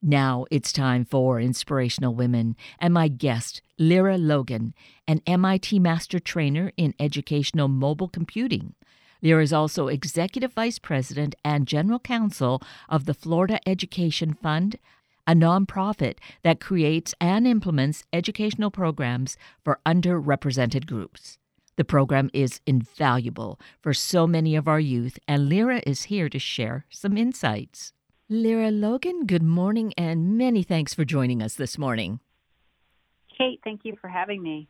Now it's time for Inspirational Women, and my guest, Lyra Logan, an MIT Master Trainer in Educational Mobile Computing. Lyra is also Executive Vice President and General Counsel of the Florida Education Fund, a nonprofit that creates and implements educational programs for underrepresented groups. The program is invaluable for so many of our youth, and Lyra is here to share some insights. Lyra Logan, good morning and many thanks for joining us this morning. Kate, thank you for having me.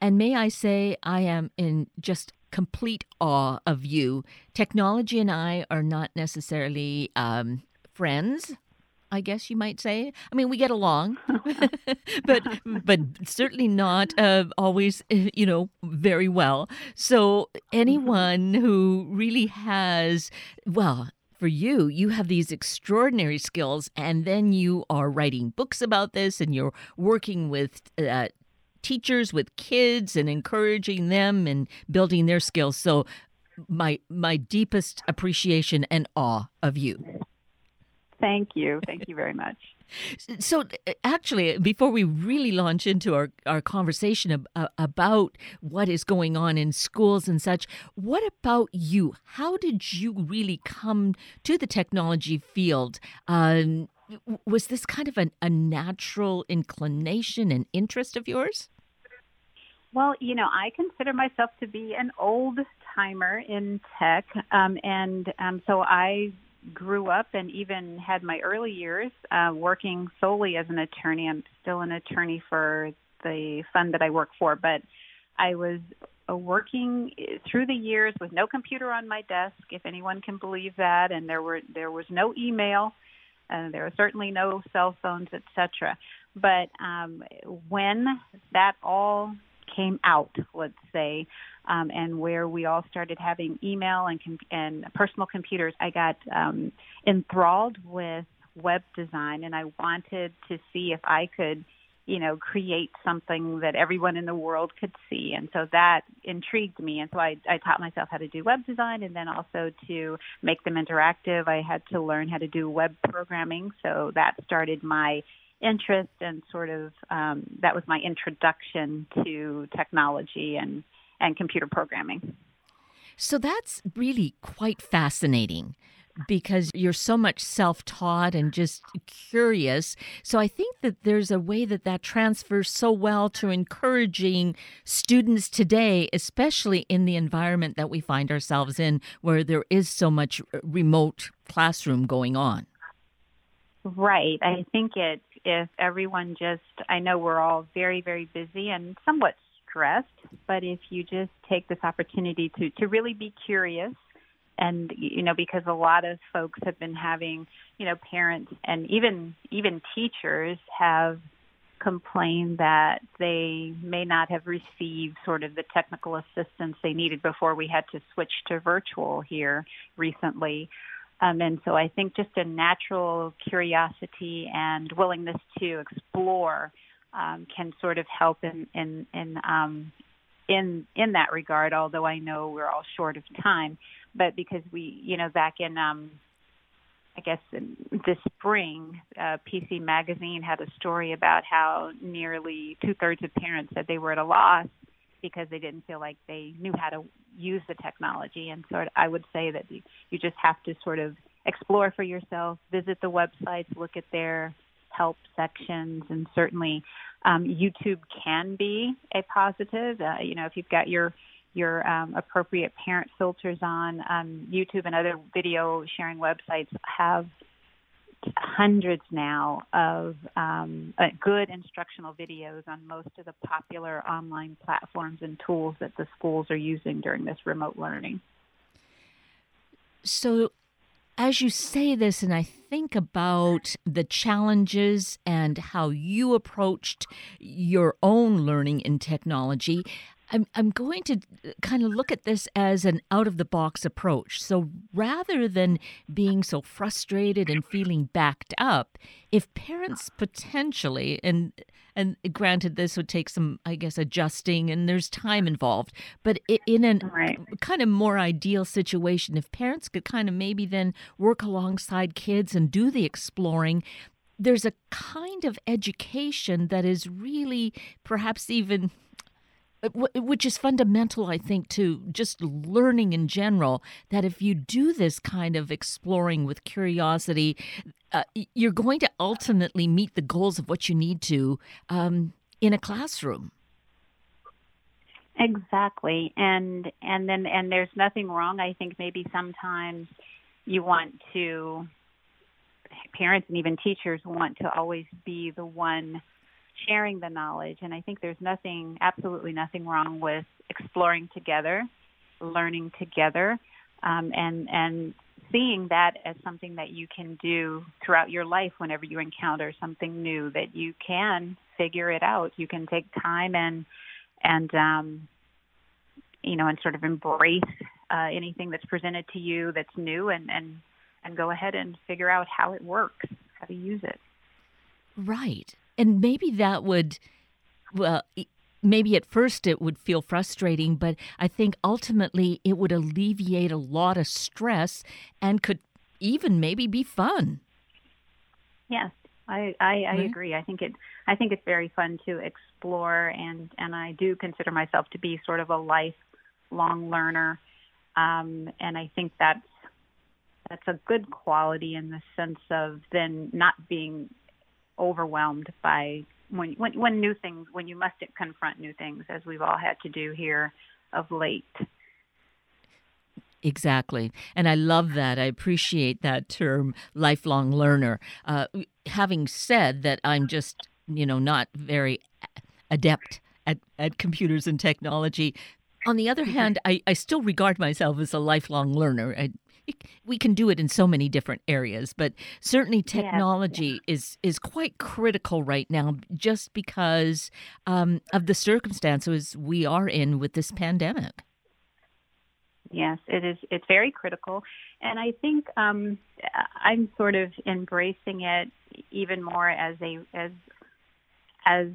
And may I say, I am in just complete awe of you. Technology and I are not necessarily um, friends. I guess you might say. I mean, we get along, but but certainly not uh, always, you know, very well. So anyone who really has, well, for you, you have these extraordinary skills, and then you are writing books about this, and you're working with uh, teachers, with kids, and encouraging them and building their skills. So, my my deepest appreciation and awe of you. Thank you. Thank you very much. So, actually, before we really launch into our, our conversation ab- uh, about what is going on in schools and such, what about you? How did you really come to the technology field? Um, was this kind of a, a natural inclination and interest of yours? Well, you know, I consider myself to be an old timer in tech, um, and um, so I grew up and even had my early years uh, working solely as an attorney. I'm still an attorney for the fund that I work for, but I was uh, working through the years with no computer on my desk, if anyone can believe that, and there were there was no email, and there were certainly no cell phones, etc. But um, when that all came out, let's say, um, and where we all started having email and com- and personal computers, I got um, enthralled with web design, and I wanted to see if I could, you know, create something that everyone in the world could see, and so that intrigued me, and so I, I taught myself how to do web design, and then also to make them interactive. I had to learn how to do web programming, so that started my interest and sort of um, that was my introduction to technology and and computer programming. So that's really quite fascinating because you're so much self-taught and just curious. So I think that there's a way that that transfers so well to encouraging students today, especially in the environment that we find ourselves in where there is so much remote classroom going on. Right. I think it if everyone just, I know we're all very, very busy and somewhat stressed, but if you just take this opportunity to, to really be curious and you know because a lot of folks have been having you know parents and even even teachers have complained that they may not have received sort of the technical assistance they needed before we had to switch to virtual here recently um, and so I think just a natural curiosity and willingness to explore um, can sort of help in in in um, in in that regard. Although I know we're all short of time, but because we, you know, back in um, I guess this spring, uh, PC Magazine had a story about how nearly two thirds of parents said they were at a loss because they didn't feel like they knew how to use the technology. And so I would say that you, you just have to sort of explore for yourself, visit the websites, look at their help sections, and certainly um, YouTube can be a positive. Uh, you know, if you've got your your um, appropriate parent filters on, um, YouTube and other video sharing websites have hundreds now of um, uh, good instructional videos on most of the popular online platforms and tools that the schools are using during this remote learning. So, as you say this, and I think about the challenges and how you approached your own learning in technology, I'm, I'm going to kind of look at this as an out of the box approach. So rather than being so frustrated and feeling backed up, if parents potentially, and and granted this would take some i guess adjusting and there's time involved but in a right. kind of more ideal situation if parents could kind of maybe then work alongside kids and do the exploring there's a kind of education that is really perhaps even uh, which is fundamental i think to just learning in general that if you do this kind of exploring with curiosity uh, you're going to ultimately meet the goals of what you need to um, in a classroom. Exactly. And and then and there's nothing wrong i think maybe sometimes you want to parents and even teachers want to always be the one sharing the knowledge. And I think there's nothing, absolutely nothing wrong with exploring together, learning together, um, and and seeing that as something that you can do throughout your life whenever you encounter something new that you can figure it out. You can take time and and um, you know and sort of embrace uh, anything that's presented to you that's new and and and go ahead and figure out how it works, how to use it. Right. And maybe that would, well, maybe at first it would feel frustrating, but I think ultimately it would alleviate a lot of stress and could even maybe be fun. Yes, I I, I agree. I think it I think it's very fun to explore, and and I do consider myself to be sort of a lifelong learner, um, and I think that's that's a good quality in the sense of then not being overwhelmed by when when when new things when you must confront new things as we've all had to do here of late. Exactly. And I love that. I appreciate that term, lifelong learner. Uh, having said that, I'm just, you know, not very adept at, at computers and technology. On the other mm-hmm. hand, I, I still regard myself as a lifelong learner. I, we can do it in so many different areas, but certainly technology yeah. is is quite critical right now, just because um, of the circumstances we are in with this pandemic. Yes, it is. It's very critical, and I think um, I'm sort of embracing it even more as a as as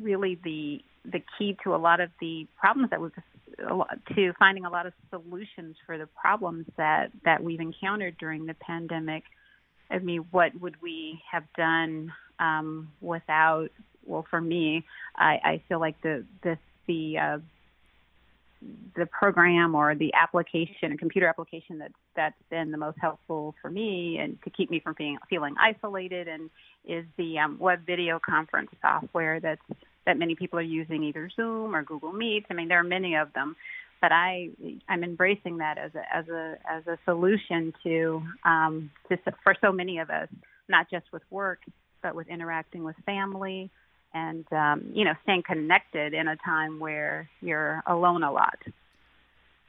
really the the key to a lot of the problems that we've to finding a lot of solutions for the problems that that we've encountered during the pandemic. I mean, what would we have done um, without? Well, for me, I, I feel like the the the uh, the program or the application, a computer application that that's been the most helpful for me and to keep me from being feeling isolated, and is the um, web video conference software that's that many people are using either Zoom or Google Meet. I mean, there are many of them, but I I'm embracing that as a as a as a solution to um, to for so many of us, not just with work, but with interacting with family and um, you know staying connected in a time where you're alone a lot.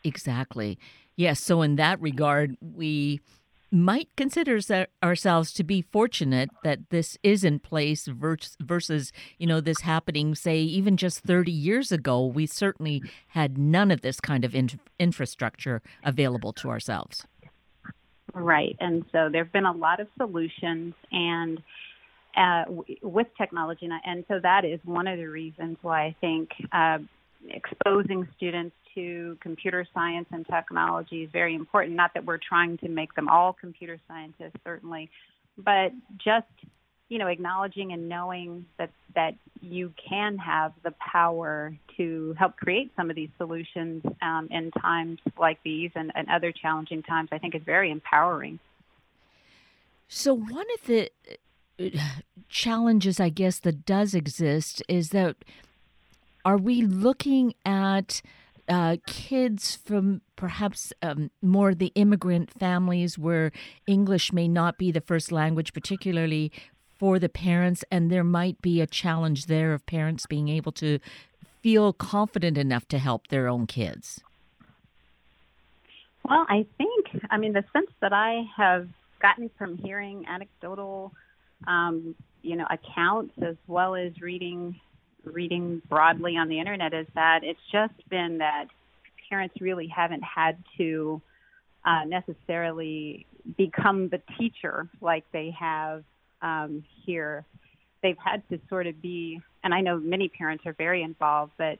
Exactly. Yes. So in that regard, we might consider ourselves to be fortunate that this is in place versus, you know, this happening, say, even just 30 years ago. We certainly had none of this kind of in- infrastructure available to ourselves. Right. And so there have been a lot of solutions and uh, with technology. And, and, so that is one of the reasons why I think uh, exposing students to computer science and technology is very important. Not that we're trying to make them all computer scientists, certainly, but just you know acknowledging and knowing that that you can have the power to help create some of these solutions um, in times like these and, and other challenging times, I think is very empowering. So one of the uh, challenges, I guess, that does exist is that are we looking at uh, kids from perhaps um, more the immigrant families where English may not be the first language, particularly for the parents, and there might be a challenge there of parents being able to feel confident enough to help their own kids? Well, I think, I mean, the sense that I have gotten from hearing anecdotal, um, you know, accounts as well as reading reading broadly on the internet is that it's just been that parents really haven't had to uh, necessarily become the teacher like they have um, here. They've had to sort of be, and I know many parents are very involved, but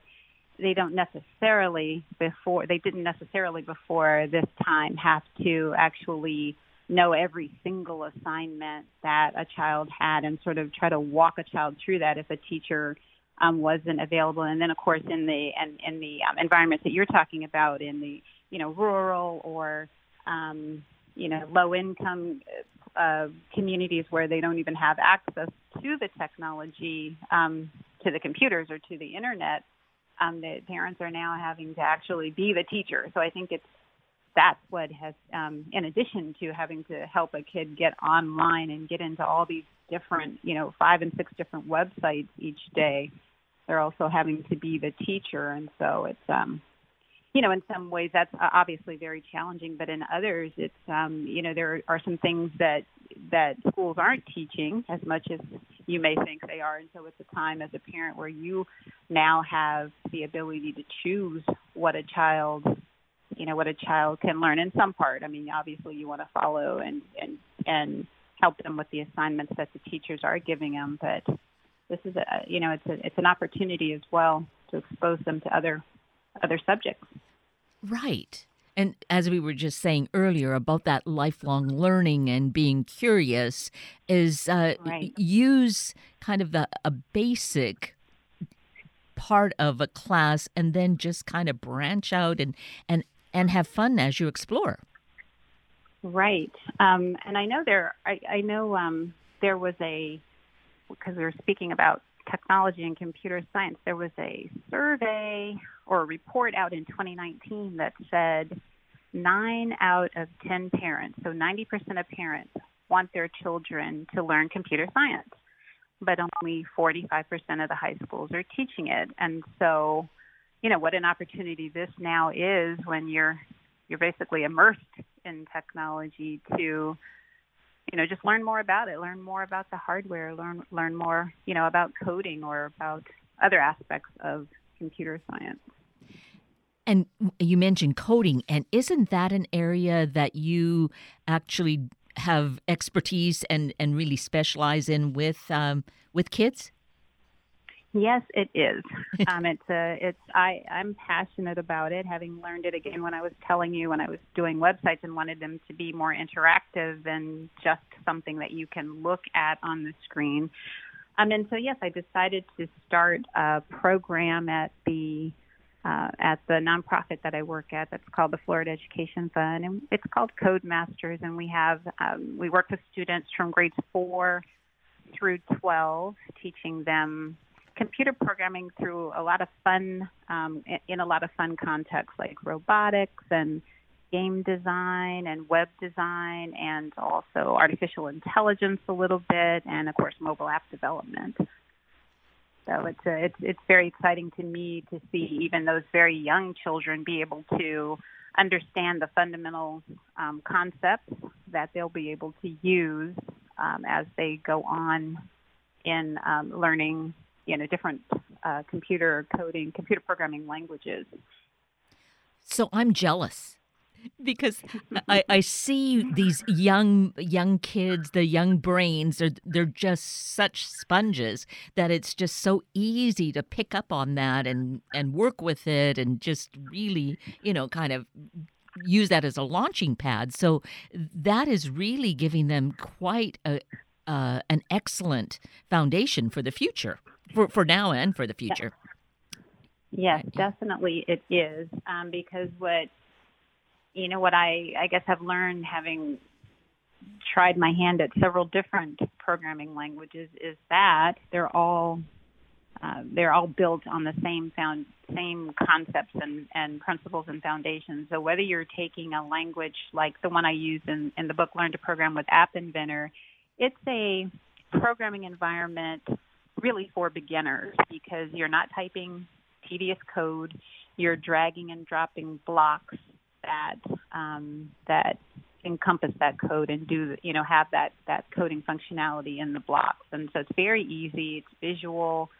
they don't necessarily before they didn't necessarily before this time have to actually know every single assignment that a child had and sort of try to walk a child through that if a teacher um, wasn't available. And then, of course, in the and in the um, environments that you're talking about, in the you know rural or um, you know low income uh, communities where they don't even have access to the technology, um, to the computers or to the internet, um, the parents are now having to actually be the teacher. So I think it's that's what has, um, in addition to having to help a kid get online and get into all these different, you know, five and six different websites each day, they're also having to be the teacher, and so it's um, you know, in some ways that's obviously very challenging, but in others, it's um, you know, there are some things that that schools aren't teaching as much as you may think they are, and so it's a time as a parent where you now have the ability to choose what a child, you know, what a child can learn in some part. I mean, obviously, you want to follow and and and help them with the assignments that the teachers are giving them, but this is a you know, it's a it's an opportunity as well to expose them to other other subjects. Right. And as we were just saying earlier about that lifelong learning and being curious, is uh, right. use kind of the, a basic part of a class and then just kind of branch out and, and, and have fun as you explore. Right. Um, and I know there, I, I know um, there was a, because we were speaking about technology and computer science, there was a survey or a report out in 2019 that said nine out of 10 parents, so 90% of parents, want their children to learn computer science, but only 45% of the high schools are teaching it. And so, you know, what an opportunity this now is when you're you're basically immersed in technology to you know just learn more about it learn more about the hardware learn learn more you know about coding or about other aspects of computer science. And you mentioned coding and isn't that an area that you actually have expertise and and really specialize in with um, with kids Yes, it is. Um, it's a, it's I I'm passionate about it. Having learned it again when I was telling you when I was doing websites and wanted them to be more interactive than just something that you can look at on the screen. Um, and so yes, I decided to start a program at the uh, at the nonprofit that I work at. That's called the Florida Education Fund, and it's called Code Masters. And we have um, we work with students from grades four through 12, teaching them computer programming through a lot of fun, um, in a lot of fun contexts like robotics and game design and web design and also artificial intelligence a little bit and of course mobile app development. So it's a, it's it's very exciting to me to see even those very young children be able to understand the fundamental um, concepts that they'll be able to use um, as they go on in um, learning you know different uh, computer coding, computer programming languages. So I'm jealous because I, I see these young young kids, the young brains, they're they're just such sponges that it's just so easy to pick up on that and and work with it and just really you know kind of use that as a launching pad. So that is really giving them quite a uh, an excellent foundation for the future for for now and for the future. Yes, definitely it is um, because what you know what I I guess have learned having tried my hand at several different programming languages is that they're all uh, they're all built on the same found same concepts and, and principles and foundations. So whether you're taking a language like the one I use in, in the book Learn to Program with App Inventor, it's a programming environment really for beginners because you're not typing tedious code. You're dragging and dropping blocks that um, that encompass that code and do you know have that that coding functionality in the blocks. And so it's very easy. It's visual.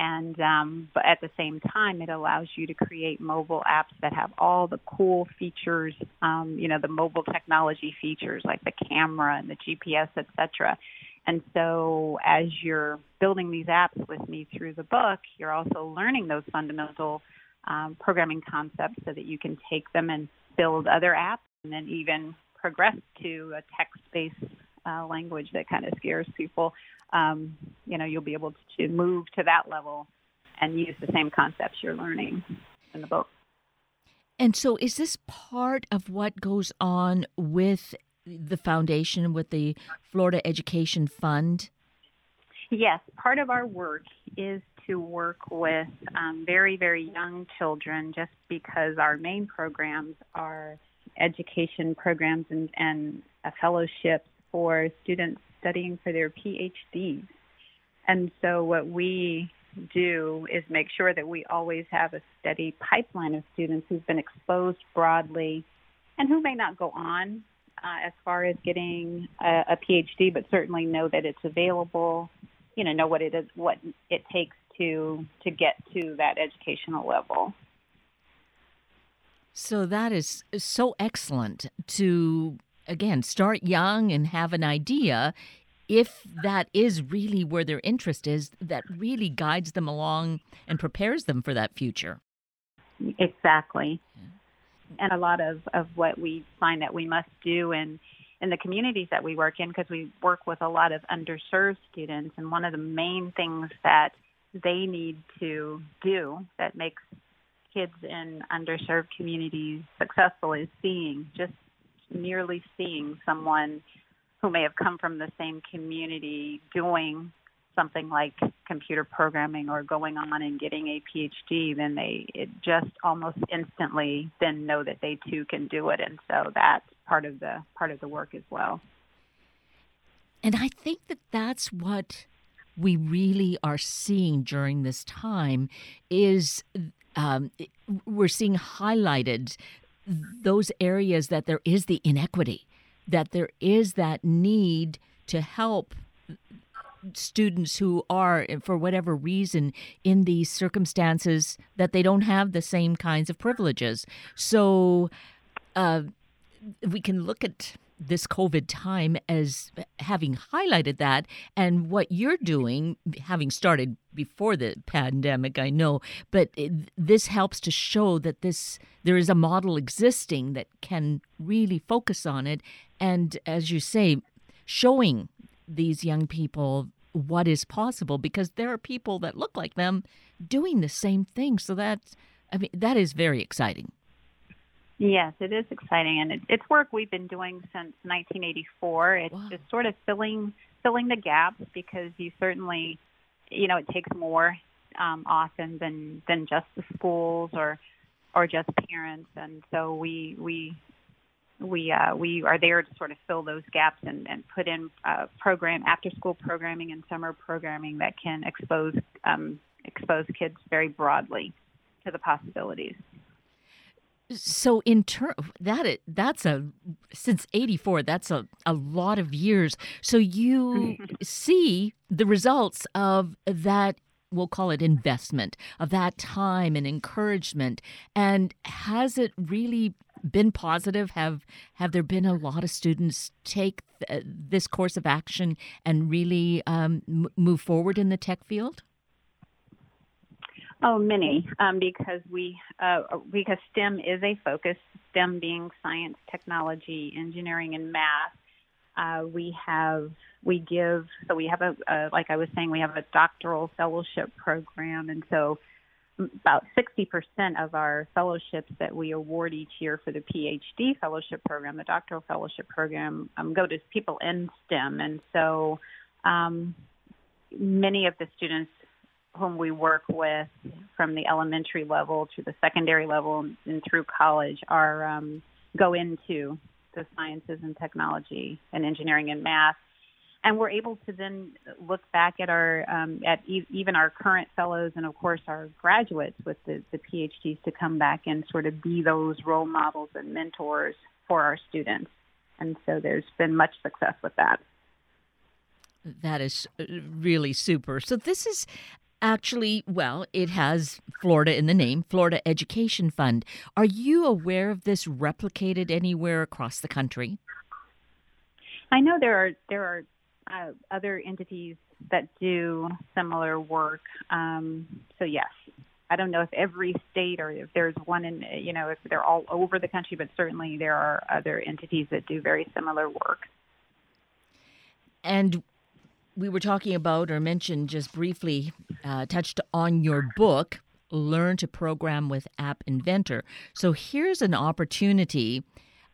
And um, but at the same time, it allows you to create mobile apps that have all the cool features, um, you know, the mobile technology features like the camera and the GPS, etc. And so as you're building these apps with me through the book, you're also learning those fundamental um, programming concepts so that you can take them and build other apps and then even progress to a text-based uh, language that kind of scares people, um, you know, you'll be able to move to that level and use the same concepts you're learning in the book. And so, is this part of what goes on with the foundation, with the Florida Education Fund? Yes, part of our work is to work with um, very, very young children just because our main programs are education programs and, and fellowships for students studying for their PhDs. And so, what we do is make sure that we always have a steady pipeline of students who've been exposed broadly and who may not go on uh, as far as getting a, a PhD, but certainly know that it's available. You know, know what it is, what it takes to to get to that educational level. So that is so excellent to again start young and have an idea if that is really where their interest is, that really guides them along and prepares them for that future. Exactly. And a lot of, of what we find that we must do in, in the communities that we work in, because we work with a lot of underserved students, and one of the main things that they need to do that makes kids in underserved communities successful is seeing, just merely seeing someone who may have come from the same community doing something like computer programming or going on and getting a PhD, then they just almost instantly then know that they too can do it, and so that's part of the part of the work as well. And I think that that's what we really are seeing during this time is um, we're seeing highlighted those areas that there is the inequity that there is that need to help students who are, for whatever reason, in these circumstances that they don't have the same kinds of privileges. So uh, we can look at this COVID time as having highlighted that, and what you're doing, having started before the pandemic, I know, but it, this helps to show that this there is a model existing that can really focus on it, and as you say, showing these young people what is possible because there are people that look like them doing the same thing. So that's, I mean that is very exciting. Yes, it is exciting, and it, it's work we've been doing since 1984. It's wow. just sort of filling filling the gaps because you certainly, you know, it takes more um, often than than just the schools or or just parents, and so we we we uh, we are there to sort of fill those gaps and, and put in uh, program after school programming and summer programming that can expose um, expose kids very broadly to the possibilities. So in turn that it, that's a since 84 that's a, a lot of years. So you see the results of that we'll call it investment of that time and encouragement and has it really been positive have have there been a lot of students take th- this course of action and really um, m- move forward in the tech field Oh, many, um, because we uh, because STEM is a focus. STEM being science, technology, engineering, and math. Uh, we have we give so we have a, a like I was saying we have a doctoral fellowship program, and so about 60% of our fellowships that we award each year for the PhD fellowship program, the doctoral fellowship program, um, go to people in STEM, and so um, many of the students whom we work with from the elementary level to the secondary level and through college are um, go into the sciences and technology and engineering and math and we're able to then look back at our um, at e- even our current fellows and of course our graduates with the, the PhDs to come back and sort of be those role models and mentors for our students. And so there's been much success with that. That is uh, really super. So this is actually, well, it has Florida in the name, Florida Education Fund. Are you aware of this replicated anywhere across the country? I know there are there are uh, other entities that do similar work. Um, so yes. I don't know if every state or if there's one in, you know, if they're all over the country, but certainly there are other entities that do very similar work. And we were talking about or mentioned just briefly, uh, touched on your book, Learn to Program with App Inventor. So here's an opportunity.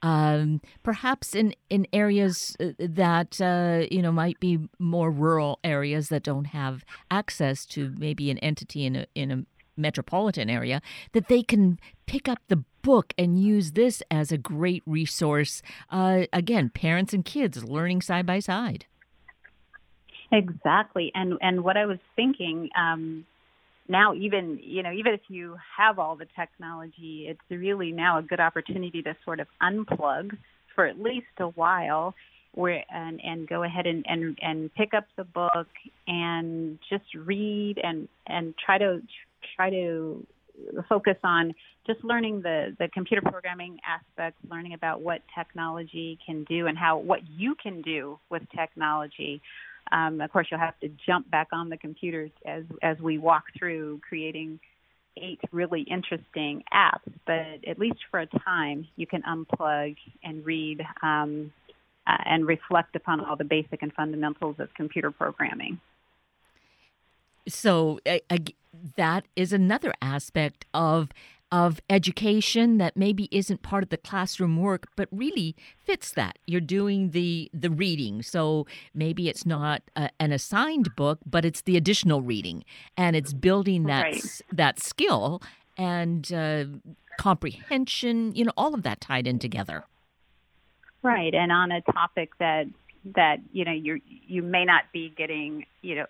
Um, perhaps in, in areas uh, that uh, you know might be more rural areas that don't have access to maybe an entity in a, in a metropolitan area, that they can pick up the book and use this as a great resource. Uh, again, parents and kids learning side by side. Exactly, and and what I was thinking um, now, even you know, even if you have all the technology, it's really now a good opportunity to sort of unplug for at least a while, where and and go ahead and and and pick up the book and just read and and try to try to focus on just learning the, the computer programming aspects, learning about what technology can do and how what you can do with technology. Um, of course, you'll have to jump back on the computers as as we walk through creating eight really interesting apps. But at least for a time, you can unplug and read um, uh, and reflect upon all the basic and fundamentals of computer programming. So uh, that is another aspect of of education that maybe isn't part of the classroom work but really fits that. You're doing the the reading. So maybe it's not a, an assigned book but it's the additional reading. And it's building that right. that skill and uh, comprehension you know all of that tied in together. Right. And on a topic that that you know you you may not be getting you know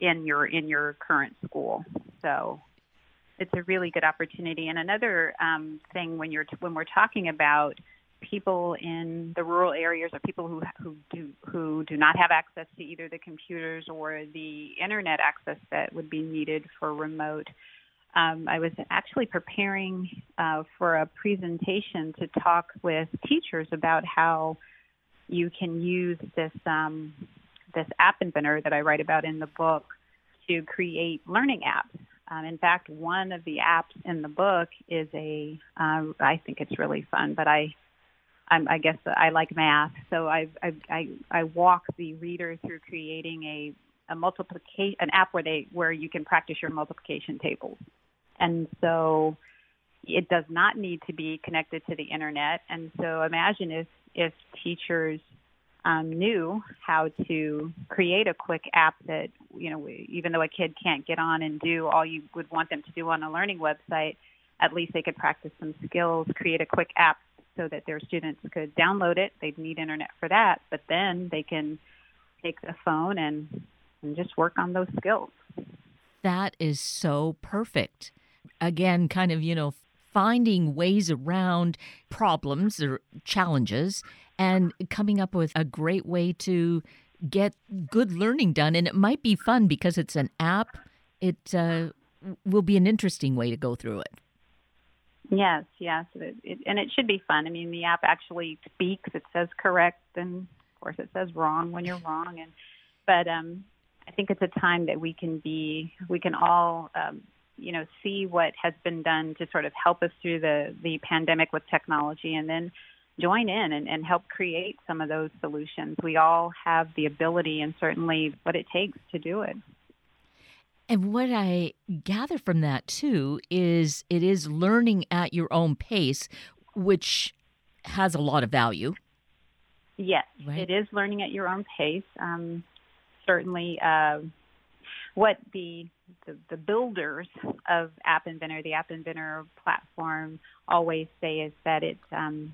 in your in your current school. So it's a really good opportunity. And another um, thing when you're when we're talking about people in the rural areas or people who who do who do not have access to either the computers or the internet access that would be needed for remote. Um, I was actually preparing uh, for a presentation to talk with teachers about how you can use this um, this app inventor that I write about in the book to create learning apps um, in fact, one of the apps in the book is a. Uh, I think it's really fun, but I, I'm, I guess I like math, so I, I, I, I walk the reader through creating a a multiplication an app where they where you can practice your multiplication tables, and so it does not need to be connected to the internet. And so imagine if if teachers um, knew how to create a quick app that you know even though a kid can't get on and do all you would want them to do on a learning website at least they could practice some skills create a quick app so that their students could download it. They'd need internet for that but then they can take the phone and and just work on those skills. That is so perfect. Again kind of you know finding ways around problems or challenges and coming up with a great way to get good learning done. And it might be fun because it's an app. It uh, will be an interesting way to go through it. Yes, yes, it, it, and it should be fun. I mean, the app actually speaks. It says correct, and of course, it says wrong when you're wrong. And but um, I think it's a time that we can be, we can all, um, you know, see what has been done to sort of help us through the the pandemic with technology, and then join in and, and help create some of those solutions. We all have the ability and certainly what it takes to do it. And what I gather from that too is it is learning at your own pace, which has a lot of value. Yes, right? it is learning at your own pace. Um, certainly, uh, what the, the, the builders of App Inventor, the App Inventor platform, always say is that it um,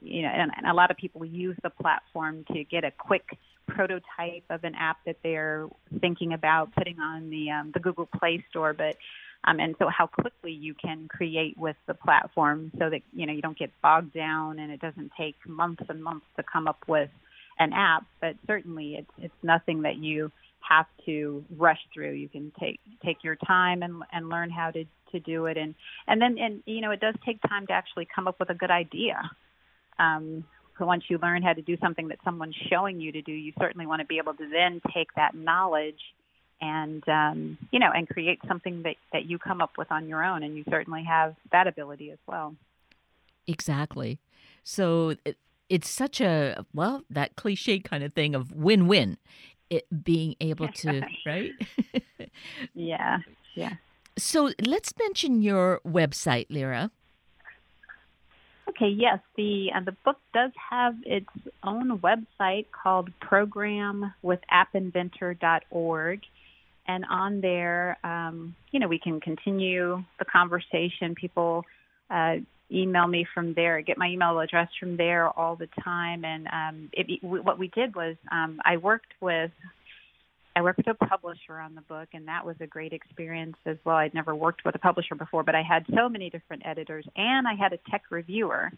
you know, and, and a lot of people use the platform to get a quick prototype of an app that they're thinking about putting on the um, the Google Play Store, but um, and so how quickly you can create with the platform so that you know you don't get bogged down and it doesn't take months and months to come up with an app. But certainly, it's it's nothing that you have to rush through. You can take take your time and and learn how to to do it, and and then and you know it does take time to actually come up with a good idea um, once you learn how to do something that someone's showing you to do, you certainly want to be able to then take that knowledge and um, you know, and create something that that you come up with on your own, and you certainly have that ability as well. Exactly. So it, it's such a well that cliche kind of thing of win-win. It being able to right. yeah. Yeah. So let's mention your website, Lyra. Okay, yes, the uh, the book does have its own website called programwithappinventor.org, and on there, um, you know, we can continue the conversation. People uh, email me from there, get my email address from there all the time, and um, it, what we did was um, I worked with I worked with a publisher on the book, and that was a great experience as well. I'd never worked with a publisher before, but I had so many different editors, and I had a tech reviewer,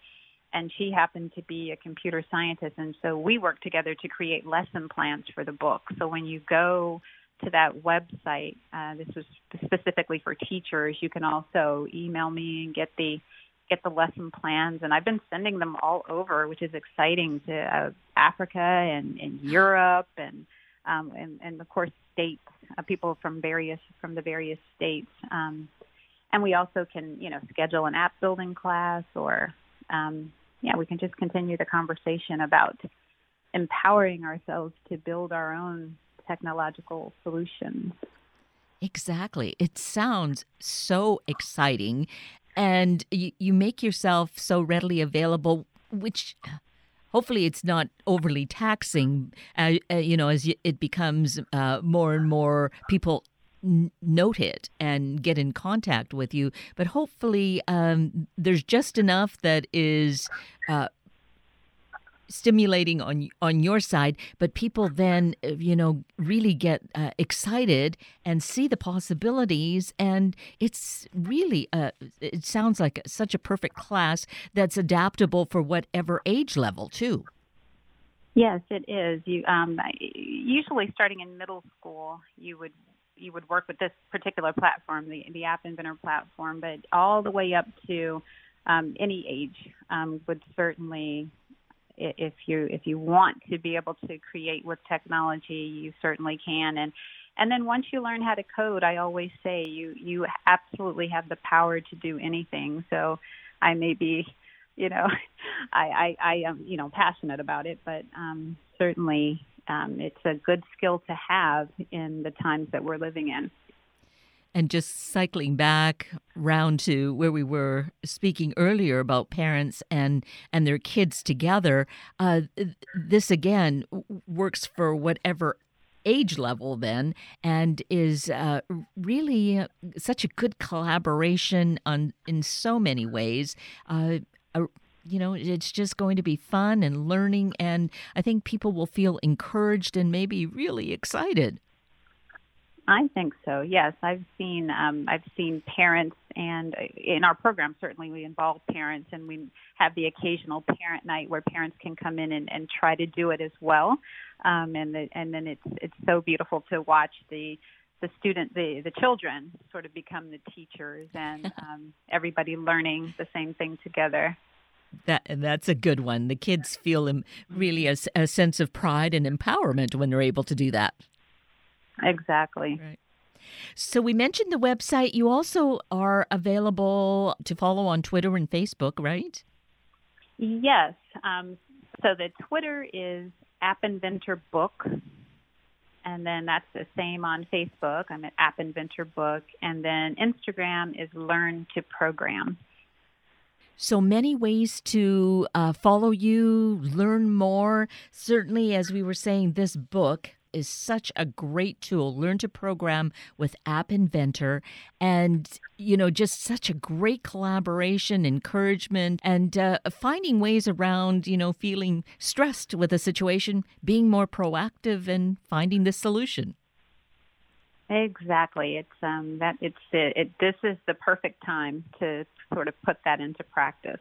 and she happened to be a computer scientist, and so we worked together to create lesson plans for the book. So when you go to that website, uh, this was specifically for teachers. You can also email me and get the get the lesson plans, and I've been sending them all over, which is exciting to uh, Africa and, and Europe and um, and, and of course states, uh, people from various from the various states. Um, and we also can, you know, schedule an app building class, or um, yeah, we can just continue the conversation about empowering ourselves to build our own technological solutions. Exactly. It sounds so exciting, and you, you make yourself so readily available, which hopefully it's not overly taxing uh, uh, you know as it becomes uh, more and more people n- note it and get in contact with you. But hopefully um, there's just enough that is uh, stimulating on on your side but people then uh, you know really get uh, excited and see the possibilities and it's really it sounds like such a perfect class that's adaptable for whatever age level too. Yes it is. You um usually starting in middle school you would you would work with this particular platform the the app inventor platform but all the way up to um, any age um, would certainly if you if you want to be able to create with technology, you certainly can. And and then once you learn how to code, I always say you you absolutely have the power to do anything. So I may be, you know, I I, I am you know passionate about it, but um, certainly um, it's a good skill to have in the times that we're living in. And just cycling back round to where we were speaking earlier about parents and and their kids together, uh, this again works for whatever age level then and is uh, really such a good collaboration on in so many ways. Uh, you know it's just going to be fun and learning and i think people will feel encouraged and maybe really excited I think so. Yes, I've seen um, I've seen parents, and in our program certainly we involve parents, and we have the occasional parent night where parents can come in and, and try to do it as well. Um, and the, and then it's it's so beautiful to watch the the student the the children sort of become the teachers and um, everybody learning the same thing together. That that's a good one. The kids feel really a, a sense of pride and empowerment when they're able to do that. Exactly. Right. So we mentioned the website. You also are available to follow on Twitter and Facebook, right? Yes. Um, so the Twitter is App Inventor Book, and then that's the same on Facebook. I'm at App Inventor Book, and then Instagram is Learn to Program. So many ways to uh, follow you, learn more. Certainly, as we were saying, this book is such a great tool. Learn to program with App Inventor, and you know, just such a great collaboration, encouragement, and uh, finding ways around you know feeling stressed with a situation, being more proactive, and finding the solution. Exactly. It's um that it's it, it this is the perfect time to sort of put that into practice.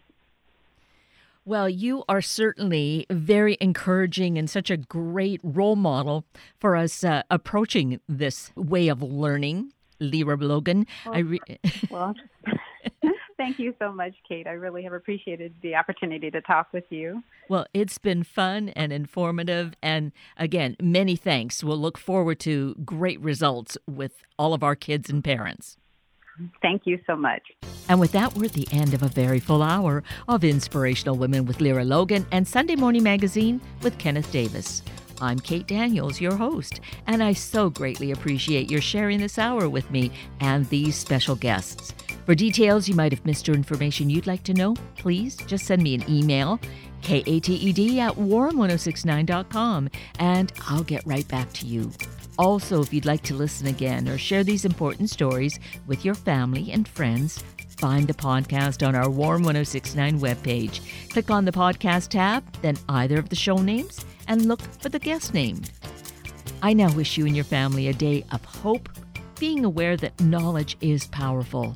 Well, you are certainly very encouraging and such a great role model for us uh, approaching this way of learning. Lyra Logan. Well, I re- well Thank you so much, Kate. I really have appreciated the opportunity to talk with you. Well, it's been fun and informative. And again, many thanks. We'll look forward to great results with all of our kids and parents. Thank you so much. And with that, we're at the end of a very full hour of Inspirational Women with Lyra Logan and Sunday Morning Magazine with Kenneth Davis. I'm Kate Daniels, your host, and I so greatly appreciate your sharing this hour with me and these special guests. For details you might have missed or information you'd like to know, please just send me an email, kated at warm1069.com, and I'll get right back to you. Also, if you'd like to listen again or share these important stories with your family and friends, find the podcast on our Warm 1069 webpage. Click on the podcast tab, then either of the show names, and look for the guest name. I now wish you and your family a day of hope, being aware that knowledge is powerful.